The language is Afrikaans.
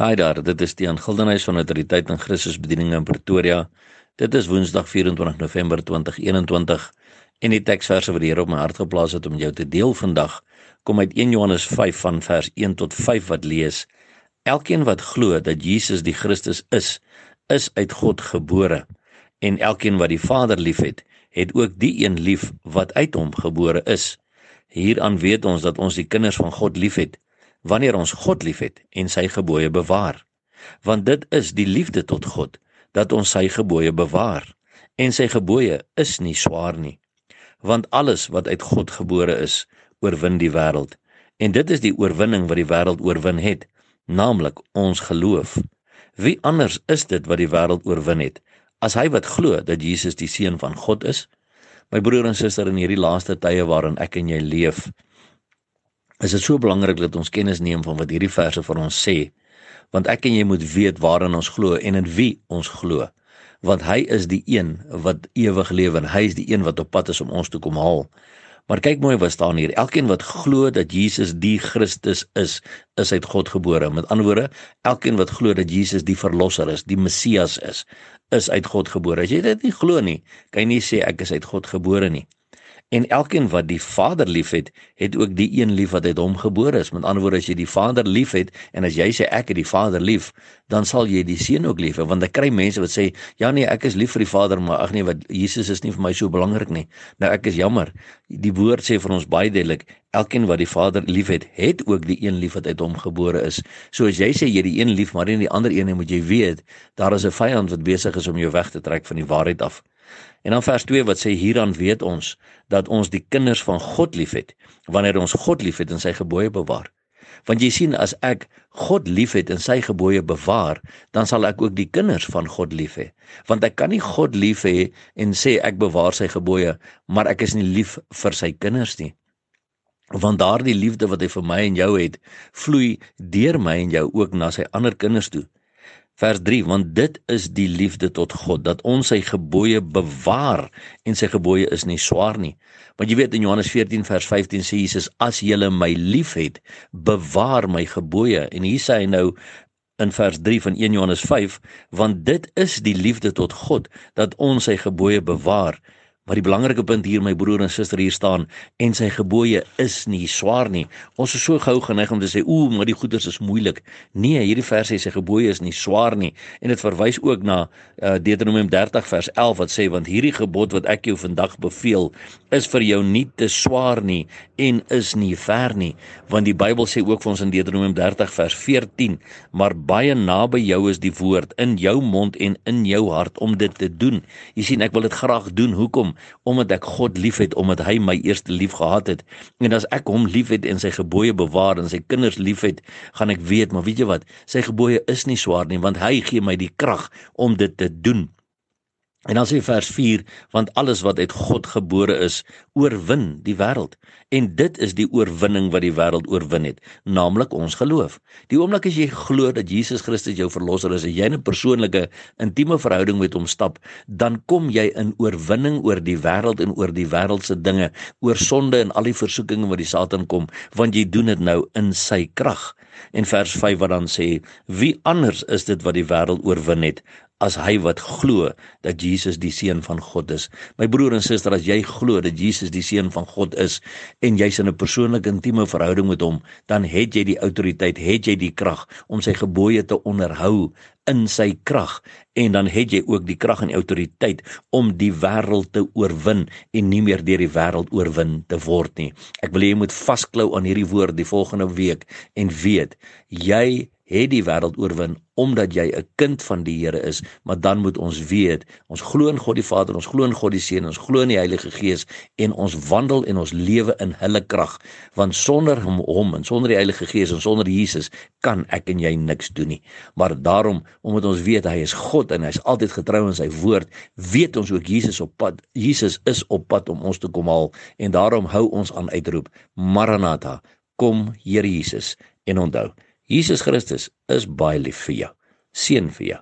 Haai daar, dit is die aangildenhuis van autoriteit en Christus bediening in Pretoria. Dit is Woensdag 24 November 2021 en die teksverse wat die Here op my hart geplaas het om jou te deel vandag kom uit 1 Johannes 5 van vers 1 tot 5 wat lees: Elkeen wat glo dat Jesus die Christus is, is uit God gebore en elkeen wat die Vader liefhet, het ook die een lief wat uit hom gebore is. Hieraan weet ons dat ons die kinders van God liefhet wanneer ons God liefhet en sy gebooie bewaar. Want dit is die liefde tot God dat ons sy gebooie bewaar en sy gebooie is nie swaar nie. Want alles wat uit God gebore is, oorwin die wêreld. En dit is die oorwinning wat die wêreld oorwin het, naamlik ons geloof. Wie anders is dit wat die wêreld oorwin het as hy wat glo dat Jesus die seun van God is? My broer en suster in hierdie laaste tye waarin ek en jy leef, is dit so belangrik dat ons kennis neem van wat hierdie verse vir ons sê? Want ek en jy moet weet waarin ons glo en in wie ons glo. Want hy is die een wat ewig lewe en hy is die een wat op pad is om ons toe kom haal. Maar kyk mooi wat staan hier. Elkeen wat glo dat Jesus die Christus is is uit God gebore. Met ander woorde elkeen wat glo dat Jesus die verlosser is die Messias is is uit God gebore. As jy dit nie glo nie kan jy nie sê ek is uit God gebore nie En elkeen wat die Vader liefhet, het ook die een lief wat uit hom gebore is. Met ander woorde, as jy die Vader liefhet en as jy sê ek het die Vader lief, dan sal jy die Seun ook lief hê. Want ek kry mense wat sê, "Ja nee, ek is lief vir die Vader, maar ag nee, wat Jesus is nie vir my so belangrik nie." Nou ek is jammer. Die woord sê vir ons baie duidelik, elkeen wat die Vader liefhet, het ook die een lief wat uit hom gebore is. So as jy sê jy die een lief, maar nie die ander een nie, moet jy weet, daar is 'n vyand wat besig is om jou weg te trek van die waarheid af. En dan vers 2 wat sê hieraan weet ons dat ons die kinders van God liefhet wanneer ons God liefhet en sy gebooie bewaar. Want jy sien as ek God liefhet en sy gebooie bewaar, dan sal ek ook die kinders van God lief hê. Want ek kan nie God lief hê en sê ek bewaar sy gebooie, maar ek is nie lief vir sy kinders nie. Want daardie liefde wat hy vir my en jou het, vloei deur my en jou ook na sy ander kinders toe. Vers 3 want dit is die liefde tot God dat ons sy gebooie bewaar en sy gebooie is nie swaar nie. Want jy weet in Johannes 14 vers 15 sê Jesus as julle my liefhet bewaar my gebooie en hier sê hy nou in vers 3 van 1 Johannes 5 want dit is die liefde tot God dat ons sy gebooie bewaar Maar die belangrike punt hier my broer en suster hier staan en sy gebooie is nie swaar nie. Ons is so gou geneig om te sê ooh, maar die goeders is moeilik. Nee, hierdie vers sê sy gebooie is nie swaar nie en dit verwys ook na uh, Deuteronomium 30 vers 11 wat sê want hierdie gebod wat ek jou vandag beveel is vir jou nie te swaar nie en is nie ver nie. Want die Bybel sê ook vir ons in Deuteronomium 30 vers 14, maar baie naby jou is die woord in jou mond en in jou hart om dit te doen. Jy sien ek wil dit graag doen. Hoekom? Omdat ek God liefhet omdat hy my eerste lief gehad het. En as ek hom liefhet en sy gebooie bewaar en sy kinders liefhet gaan ek weet maar weet jy wat? Sy gebooie is nie swaar nie want hy gee my die krag om dit te doen En dan sê vers 4 want alles wat uit God gebore is oorwin die wêreld en dit is die oorwinning wat die wêreld oorwin het naamlik ons geloof. Die oomblik as jy glo dat Jesus Christus jou verlosser is en jy 'n persoonlike intieme verhouding met hom stap, dan kom jy in oorwinning oor die wêreld en oor die wêreldse dinge, oor sonde en al die versoekinge wat die Satan kom, want jy doen dit nou in sy krag. En vers 5 wat dan sê wie anders is dit wat die wêreld oorwin het as hy wat glo dat Jesus die seun van God is. My broer en suster, as jy glo dat Jesus die seun van God is en jy's in 'n persoonlike intieme verhouding met hom, dan het jy die autoriteit, het jy die krag om sy gebooie te onderhou in sy krag en dan het jy ook die krag en autoriteit om die wêreld te oorwin en nie meer deur die wêreld oorwin te word nie. Ek wil hê jy moet vasklou aan hierdie woord die volgende week en weet jy het die wêreld oorwin omdat jy 'n kind van die Here is, maar dan moet ons weet, ons glo in God die Vader, ons glo in God die Seun, ons glo in die Heilige Gees en ons wandel en ons lewe in hulle krag, want sonder hom, hom en sonder die Heilige Gees en sonder Jesus kan ek en jy niks doen nie. Maar daarom, omdat ons weet hy is God en hy's altyd getrou aan sy woord, weet ons ook Jesus op pad. Jesus is op pad om ons te kom haal en daarom hou ons aan uitroep, Maranatha, kom Here Jesus en onthou Jesus Christus is baie lief vir jou. Seën vir jou.